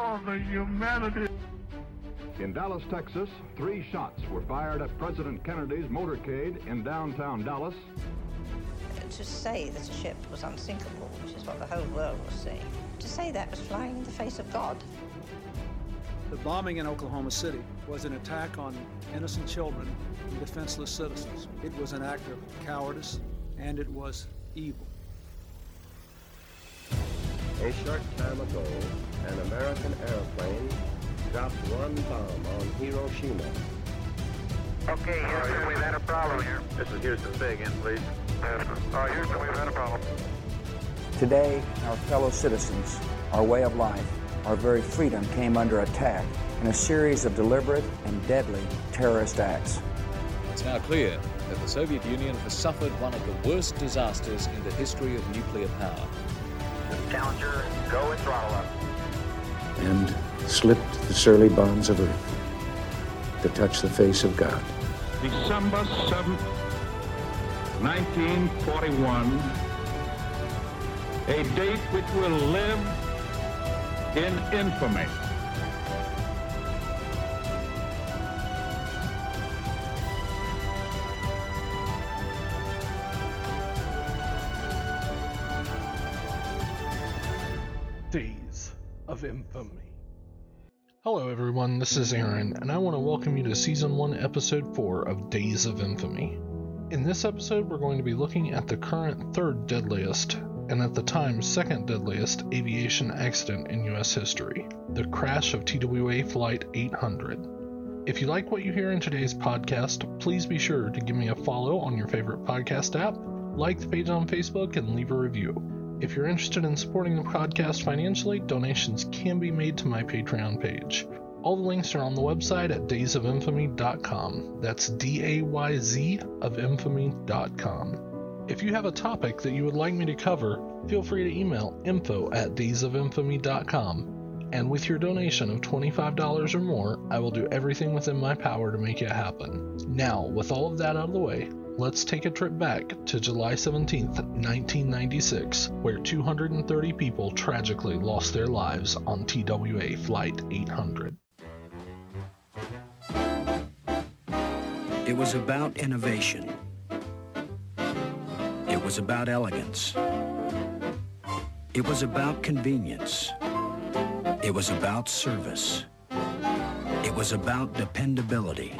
Oh, the humanity. In Dallas, Texas, three shots were fired at President Kennedy's motorcade in downtown Dallas. To say that a ship was unsinkable, which is what the whole world was saying, to say that was flying in the face of God. The bombing in Oklahoma City was an attack on innocent children and defenseless citizens. It was an act of cowardice and it was evil. A short time ago, an American airplane dropped one bomb on Hiroshima. Okay, Houston, we've had a problem here. This is Houston. Say again, please. Uh, Houston, we've had a problem. Today, our fellow citizens, our way of life, our very freedom came under attack in a series of deliberate and deadly terrorist acts. It's now clear that the Soviet Union has suffered one of the worst disasters in the history of nuclear power. Challenger, go and throttle up. And slipped the surly bonds of earth to touch the face of God. December 7th, 1941. A date which will live in infamy. Of Infamy. Hello, everyone, this is Aaron, and I want to welcome you to Season 1, Episode 4 of Days of Infamy. In this episode, we're going to be looking at the current third deadliest, and at the time second deadliest, aviation accident in U.S. history the crash of TWA Flight 800. If you like what you hear in today's podcast, please be sure to give me a follow on your favorite podcast app, like the page on Facebook, and leave a review. If you're interested in supporting the podcast financially, donations can be made to my Patreon page. All the links are on the website at daysofinfamy.com. That's D A Y Z of infamy.com. If you have a topic that you would like me to cover, feel free to email info at daysofinfamy.com. And with your donation of $25 or more, I will do everything within my power to make it happen. Now, with all of that out of the way, let's take a trip back to July 17, 1996, where 230 people tragically lost their lives on TWA Flight 800. It was about innovation. It was about elegance. It was about convenience. It was about service. It was about dependability.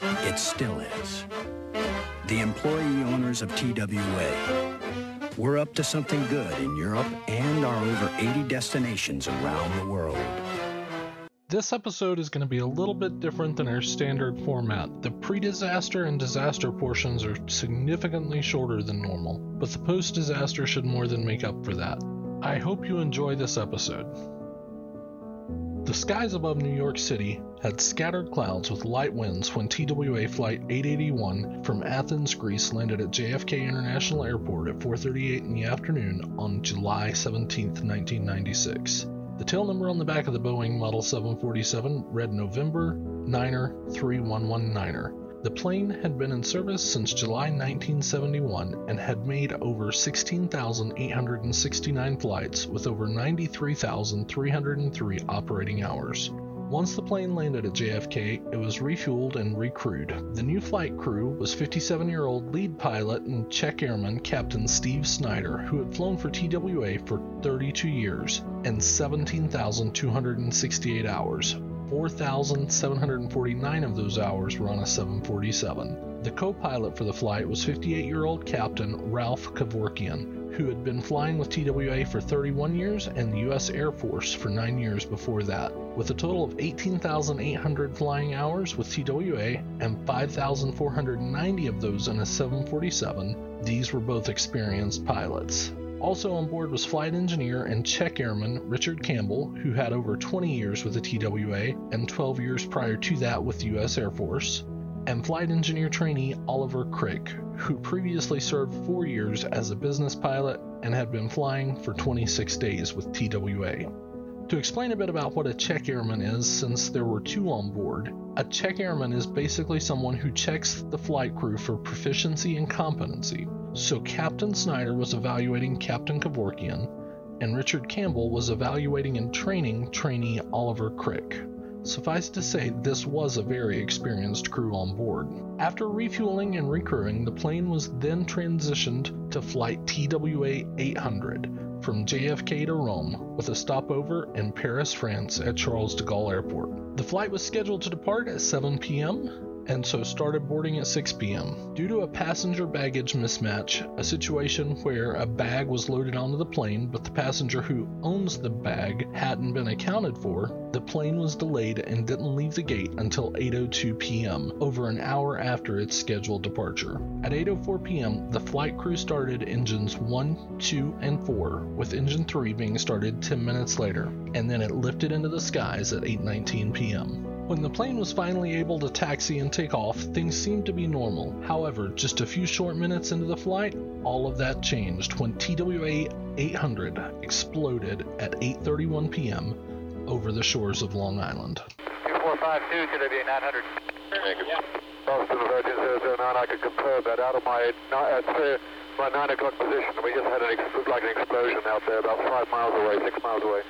It still is. The employee owners of TWA. We're up to something good in Europe and our over 80 destinations around the world. This episode is going to be a little bit different than our standard format. The pre disaster and disaster portions are significantly shorter than normal, but the post disaster should more than make up for that. I hope you enjoy this episode. The skies above New York City had scattered clouds with light winds when TWA Flight 881 from Athens, Greece landed at JFK International Airport at 4:38 in the afternoon on July 17, 1996. The tail number on the back of the Boeing Model 747 read November Niner 3119er. The plane had been in service since July 1971 and had made over 16,869 flights with over 93,303 operating hours. Once the plane landed at JFK, it was refueled and recrewed. The new flight crew was 57 year old lead pilot and check airman Captain Steve Snyder, who had flown for TWA for 32 years and 17,268 hours. 4,749 of those hours were on a 747. The co pilot for the flight was 58 year old Captain Ralph Kevorkian, who had been flying with TWA for 31 years and the U.S. Air Force for 9 years before that. With a total of 18,800 flying hours with TWA and 5,490 of those in a 747, these were both experienced pilots. Also on board was flight engineer and check airman Richard Campbell, who had over 20 years with the TWA and 12 years prior to that with the U.S. Air Force, and flight engineer trainee Oliver Krick, who previously served four years as a business pilot and had been flying for 26 days with TWA. To explain a bit about what a check airman is, since there were two on board, a check airman is basically someone who checks the flight crew for proficiency and competency. So Captain Snyder was evaluating Captain Kevorkian, and Richard Campbell was evaluating and training trainee Oliver Krick. Suffice to say, this was a very experienced crew on board. After refueling and recrewing, the plane was then transitioned to flight TWA 800 from JFK to Rome, with a stopover in Paris, France at Charles de Gaulle Airport. The flight was scheduled to depart at 7 p.m and so started boarding at 6 p.m. Due to a passenger baggage mismatch, a situation where a bag was loaded onto the plane but the passenger who owns the bag hadn't been accounted for, the plane was delayed and didn't leave the gate until 8:02 p.m., over an hour after its scheduled departure. At 8:04 p.m., the flight crew started engines 1, 2, and 4, with engine 3 being started 10 minutes later, and then it lifted into the skies at 8:19 p.m. When the plane was finally able to taxi and take off, things seemed to be normal. However, just a few short minutes into the flight, all of that changed when TWA 800 exploded at 8:31 p.m. over the shores of Long Island. 2452 TWA 900. Thank you. Boston Virgin 009, I can confirm that out of my, my 9 o'clock position, we just had an ex- like an explosion out there about 5 miles away, 6 miles away.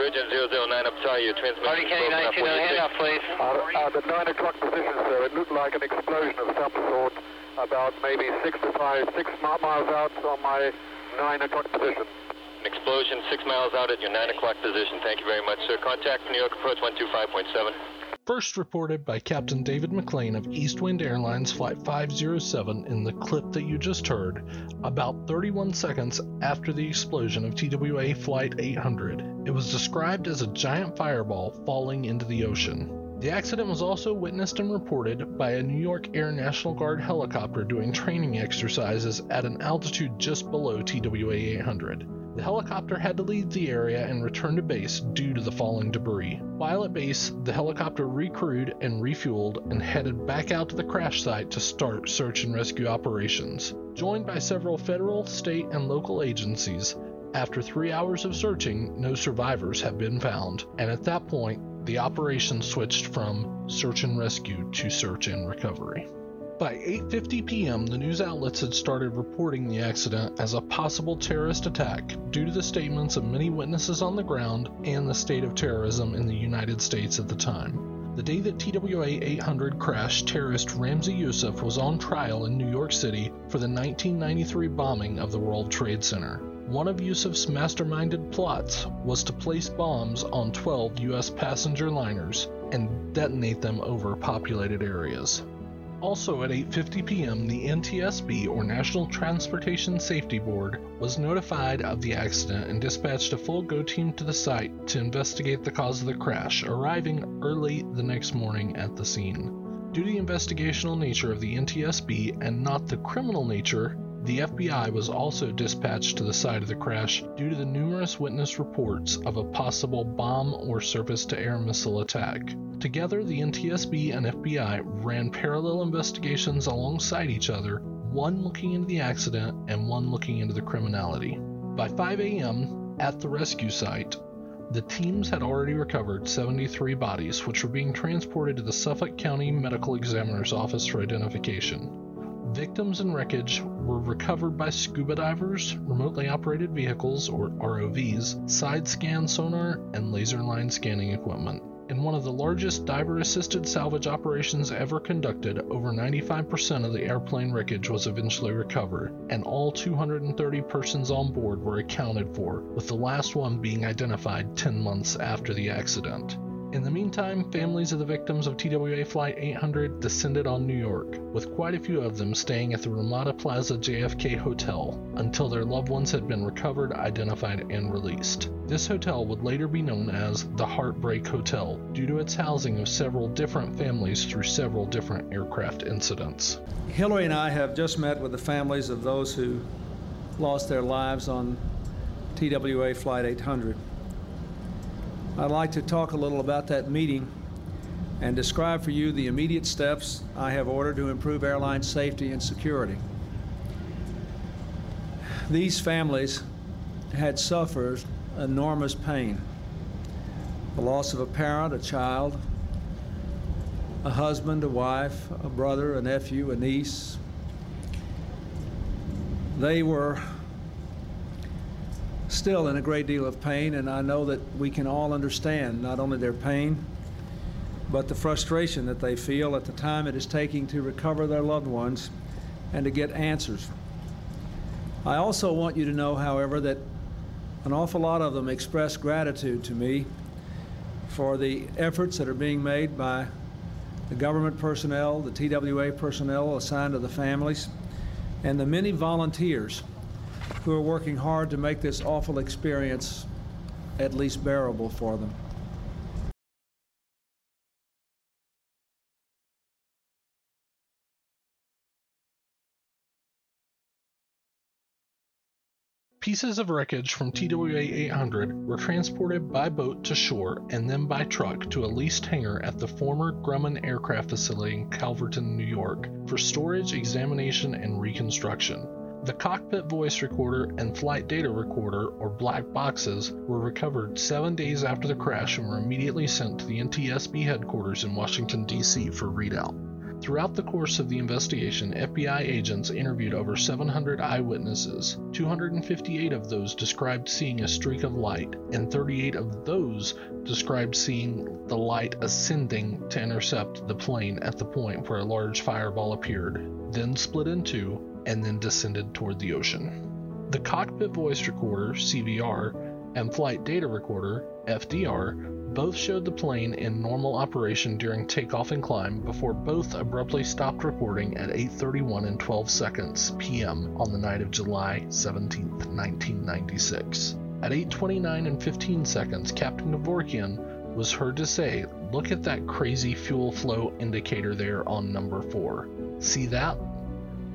Virgin 009 up, sorry, your transmission. RDK 19 hand off, please. Uh, uh, the 9 o'clock position, sir, it looked like an explosion of some sort about maybe 6 to 5, 6 miles out on my 9 o'clock position. An explosion 6 miles out at your 9 o'clock position. Thank you very much, sir. Contact New York approach 125.7 first reported by Captain David McClaine of Eastwind Airlines Flight 507 in the clip that you just heard, about 31 seconds after the explosion of TWA Flight 800. It was described as a giant fireball falling into the ocean. The accident was also witnessed and reported by a New York Air National Guard helicopter doing training exercises at an altitude just below TWA 800. The helicopter had to leave the area and return to base due to the falling debris. While at base, the helicopter recrewed and refueled and headed back out to the crash site to start search and rescue operations. Joined by several federal, state, and local agencies, after three hours of searching, no survivors have been found, and at that point, the operation switched from search and rescue to search and recovery. By 8:50 p.m., the news outlets had started reporting the accident as a possible terrorist attack due to the statements of many witnesses on the ground and the state of terrorism in the United States at the time. The day that TWA 800 crashed, terrorist Ramzi Youssef was on trial in New York City for the 1993 bombing of the World Trade Center. One of Youssef's masterminded plots was to place bombs on 12 U.S. passenger liners and detonate them over populated areas. Also at 8:50 p.m., the NTSB or National Transportation Safety Board was notified of the accident and dispatched a full go team to the site to investigate the cause of the crash, arriving early the next morning at the scene. Due to the investigational nature of the NTSB and not the criminal nature, the FBI was also dispatched to the site of the crash due to the numerous witness reports of a possible bomb or surface to air missile attack. Together, the NTSB and FBI ran parallel investigations alongside each other, one looking into the accident and one looking into the criminality. By 5 a.m., at the rescue site, the teams had already recovered 73 bodies, which were being transported to the Suffolk County Medical Examiner's Office for identification. Victims and wreckage were recovered by scuba divers, remotely operated vehicles, or ROVs, side scan sonar, and laser line scanning equipment. In one of the largest diver assisted salvage operations ever conducted, over 95% of the airplane wreckage was eventually recovered, and all 230 persons on board were accounted for, with the last one being identified 10 months after the accident. In the meantime, families of the victims of TWA Flight 800 descended on New York, with quite a few of them staying at the Ramada Plaza JFK Hotel until their loved ones had been recovered, identified, and released. This hotel would later be known as the Heartbreak Hotel due to its housing of several different families through several different aircraft incidents. Hillary and I have just met with the families of those who lost their lives on TWA Flight 800. I'd like to talk a little about that meeting and describe for you the immediate steps I have ordered to improve airline safety and security. These families had suffered enormous pain the loss of a parent, a child, a husband, a wife, a brother, a nephew, a niece. They were still in a great deal of pain, and I know that we can all understand not only their pain, but the frustration that they feel at the time it is taking to recover their loved ones and to get answers. I also want you to know, however, that an awful lot of them express gratitude to me for the efforts that are being made by the government personnel, the TWA personnel assigned to the families, and the many volunteers who are working hard to make this awful experience at least bearable for them. Pieces of wreckage from TWA 800 were transported by boat to shore and then by truck to a leased hangar at the former Grumman Aircraft Facility in Calverton, New York, for storage, examination, and reconstruction. The cockpit voice recorder and flight data recorder, or black boxes, were recovered seven days after the crash and were immediately sent to the NTSB headquarters in Washington, D.C. for readout. Throughout the course of the investigation, FBI agents interviewed over 700 eyewitnesses. 258 of those described seeing a streak of light, and 38 of those described seeing the light ascending to intercept the plane at the point where a large fireball appeared, then split in two, and then descended toward the ocean. The cockpit voice recorder, CVR, and flight data recorder, FDR, both showed the plane in normal operation during takeoff and climb before both abruptly stopped recording at 8:31 and 12 seconds p.m. on the night of July 17, 1996. At 8:29 and 15 seconds, Captain Kevorkian was heard to say, "Look at that crazy fuel flow indicator there on number 4. See that?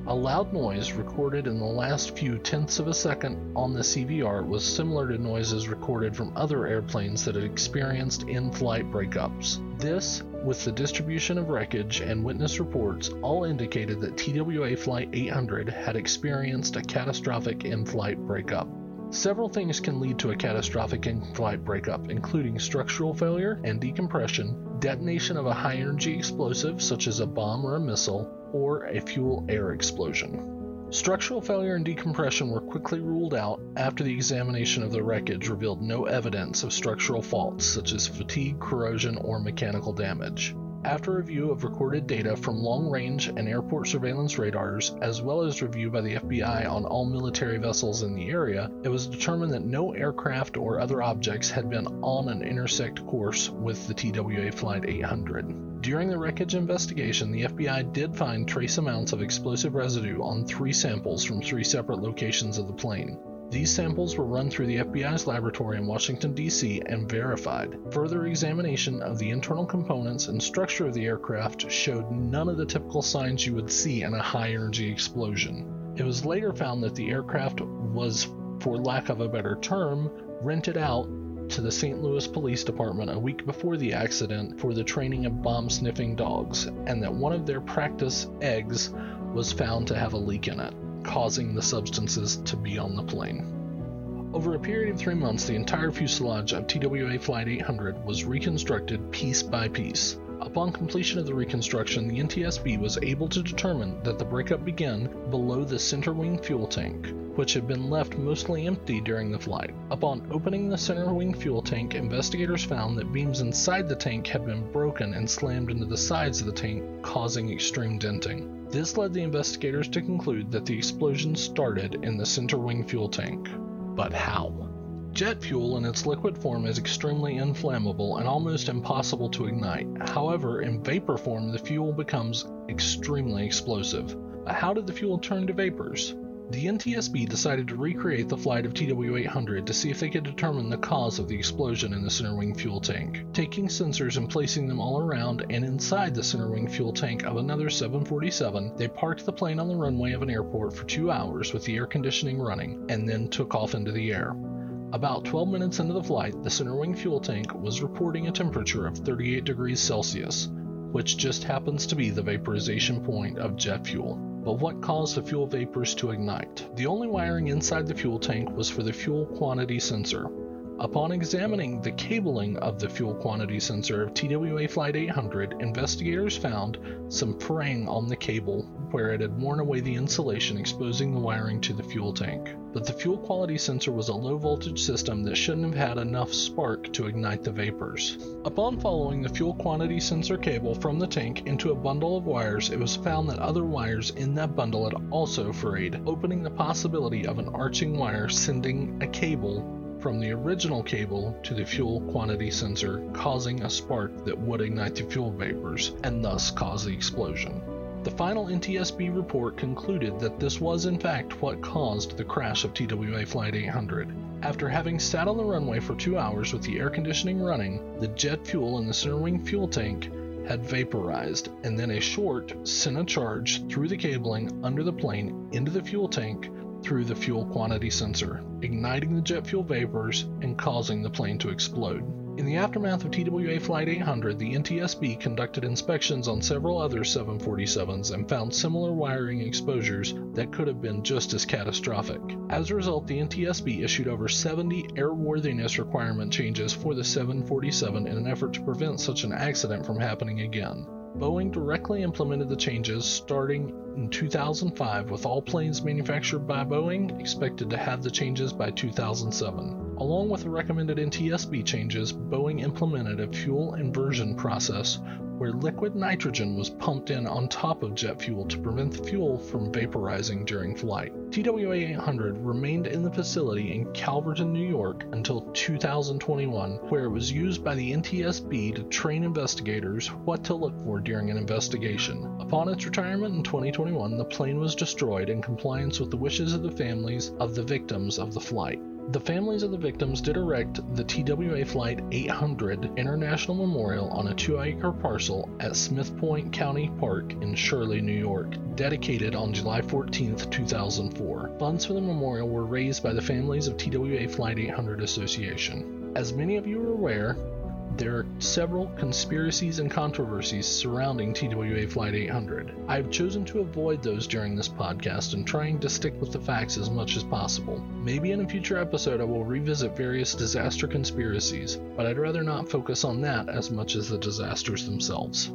A loud noise recorded in the last few tenths of a second on the CVR was similar to noises recorded from other airplanes that had experienced in flight breakups. This, with the distribution of wreckage and witness reports, all indicated that TWA Flight 800 had experienced a catastrophic in flight breakup. Several things can lead to a catastrophic in flight breakup, including structural failure and decompression, detonation of a high energy explosive such as a bomb or a missile, or a fuel air explosion. Structural failure and decompression were quickly ruled out after the examination of the wreckage revealed no evidence of structural faults such as fatigue, corrosion, or mechanical damage. After review of recorded data from long range and airport surveillance radars, as well as review by the FBI on all military vessels in the area, it was determined that no aircraft or other objects had been on an intersect course with the TWA Flight 800. During the wreckage investigation, the FBI did find trace amounts of explosive residue on three samples from three separate locations of the plane. These samples were run through the FBI's laboratory in Washington, D.C., and verified. Further examination of the internal components and structure of the aircraft showed none of the typical signs you would see in a high energy explosion. It was later found that the aircraft was, for lack of a better term, rented out to the St. Louis Police Department a week before the accident for the training of bomb sniffing dogs, and that one of their practice eggs was found to have a leak in it causing the substances to be on the plane. Over a period of three months, the entire fuselage of TWA Flight 800 was reconstructed piece by piece. Upon completion of the reconstruction, the NTSB was able to determine that the breakup began below the center wing fuel tank, which had been left mostly empty during the flight. Upon opening the center wing fuel tank, investigators found that beams inside the tank had been broken and slammed into the sides of the tank, causing extreme denting. This led the investigators to conclude that the explosion started in the center wing fuel tank. But how? Jet fuel in its liquid form is extremely inflammable and almost impossible to ignite. However, in vapor form, the fuel becomes extremely explosive. But how did the fuel turn to vapors? The NTSB decided to recreate the flight of TW-800 to see if they could determine the cause of the explosion in the center wing fuel tank. Taking sensors and placing them all around and inside the center wing fuel tank of another 747, they parked the plane on the runway of an airport for two hours with the air conditioning running, and then took off into the air. About 12 minutes into the flight, the center wing fuel tank was reporting a temperature of 38 degrees Celsius, which just happens to be the vaporization point of jet fuel. But what caused the fuel vapors to ignite? The only wiring inside the fuel tank was for the fuel quantity sensor. Upon examining the cabling of the fuel quantity sensor of TWA Flight 800, investigators found some fraying on the cable where it had worn away the insulation, exposing the wiring to the fuel tank. But the fuel quality sensor was a low voltage system that shouldn't have had enough spark to ignite the vapors. Upon following the fuel quantity sensor cable from the tank into a bundle of wires, it was found that other wires in that bundle had also frayed, opening the possibility of an arching wire sending a cable from the original cable to the fuel quantity sensor, causing a spark that would ignite the fuel vapors and thus cause the explosion. The final NTSB report concluded that this was in fact what caused the crash of TWA Flight 800. After having sat on the runway for two hours with the air conditioning running, the jet fuel in the center wing fuel tank had vaporized, and then a short sent a charge through the cabling under the plane into the fuel tank through the fuel quantity sensor, igniting the jet fuel vapors and causing the plane to explode. In the aftermath of TWA Flight 800, the NTSB conducted inspections on several other 747s and found similar wiring exposures that could have been just as catastrophic. As a result, the NTSB issued over 70 airworthiness requirement changes for the 747 in an effort to prevent such an accident from happening again. Boeing directly implemented the changes starting in 2005, with all planes manufactured by Boeing expected to have the changes by 2007. Along with the recommended NTSB changes, Boeing implemented a fuel inversion process where liquid nitrogen was pumped in on top of jet fuel to prevent the fuel from vaporizing during flight. TWA 800 remained in the facility in Calverton, New York until 2021, where it was used by the NTSB to train investigators what to look for during an investigation. Upon its retirement in 2021, the plane was destroyed in compliance with the wishes of the families of the victims of the flight. The families of the victims did erect the TWA Flight 800 International Memorial on a two acre parcel at Smith Point County Park in Shirley, New York, dedicated on July 14, 2004. Funds for the memorial were raised by the families of TWA Flight 800 Association. As many of you are aware, there are several conspiracies and controversies surrounding TWA Flight 800. I have chosen to avoid those during this podcast and trying to stick with the facts as much as possible. Maybe in a future episode I will revisit various disaster conspiracies, but I'd rather not focus on that as much as the disasters themselves.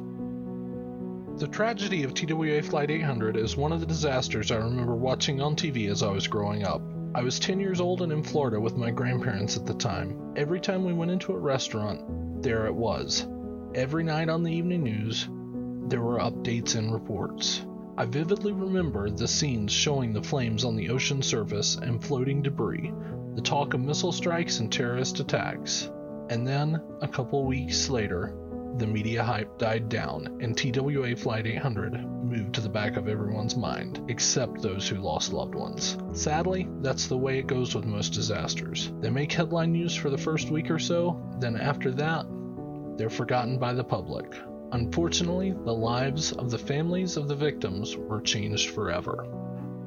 The tragedy of TWA Flight 800 is one of the disasters I remember watching on TV as I was growing up. I was 10 years old and in Florida with my grandparents at the time. Every time we went into a restaurant, there it was. Every night on the evening news, there were updates and reports. I vividly remember the scenes showing the flames on the ocean surface and floating debris, the talk of missile strikes and terrorist attacks. And then, a couple weeks later, the media hype died down and TWA Flight 800 moved to the back of everyone's mind, except those who lost loved ones. Sadly, that's the way it goes with most disasters. They make headline news for the first week or so, then after that, they're forgotten by the public. Unfortunately, the lives of the families of the victims were changed forever.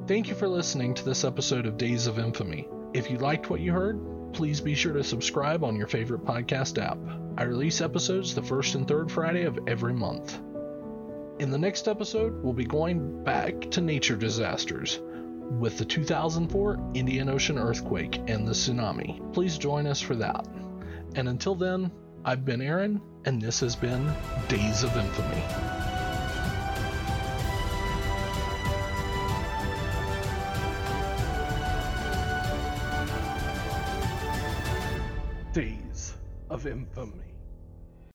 Thank you for listening to this episode of Days of Infamy. If you liked what you heard, please be sure to subscribe on your favorite podcast app. I release episodes the first and third Friday of every month. In the next episode, we'll be going back to nature disasters with the 2004 Indian Ocean earthquake and the tsunami. Please join us for that. And until then, I've been Aaron, and this has been Days of Infamy. Days of Infamy.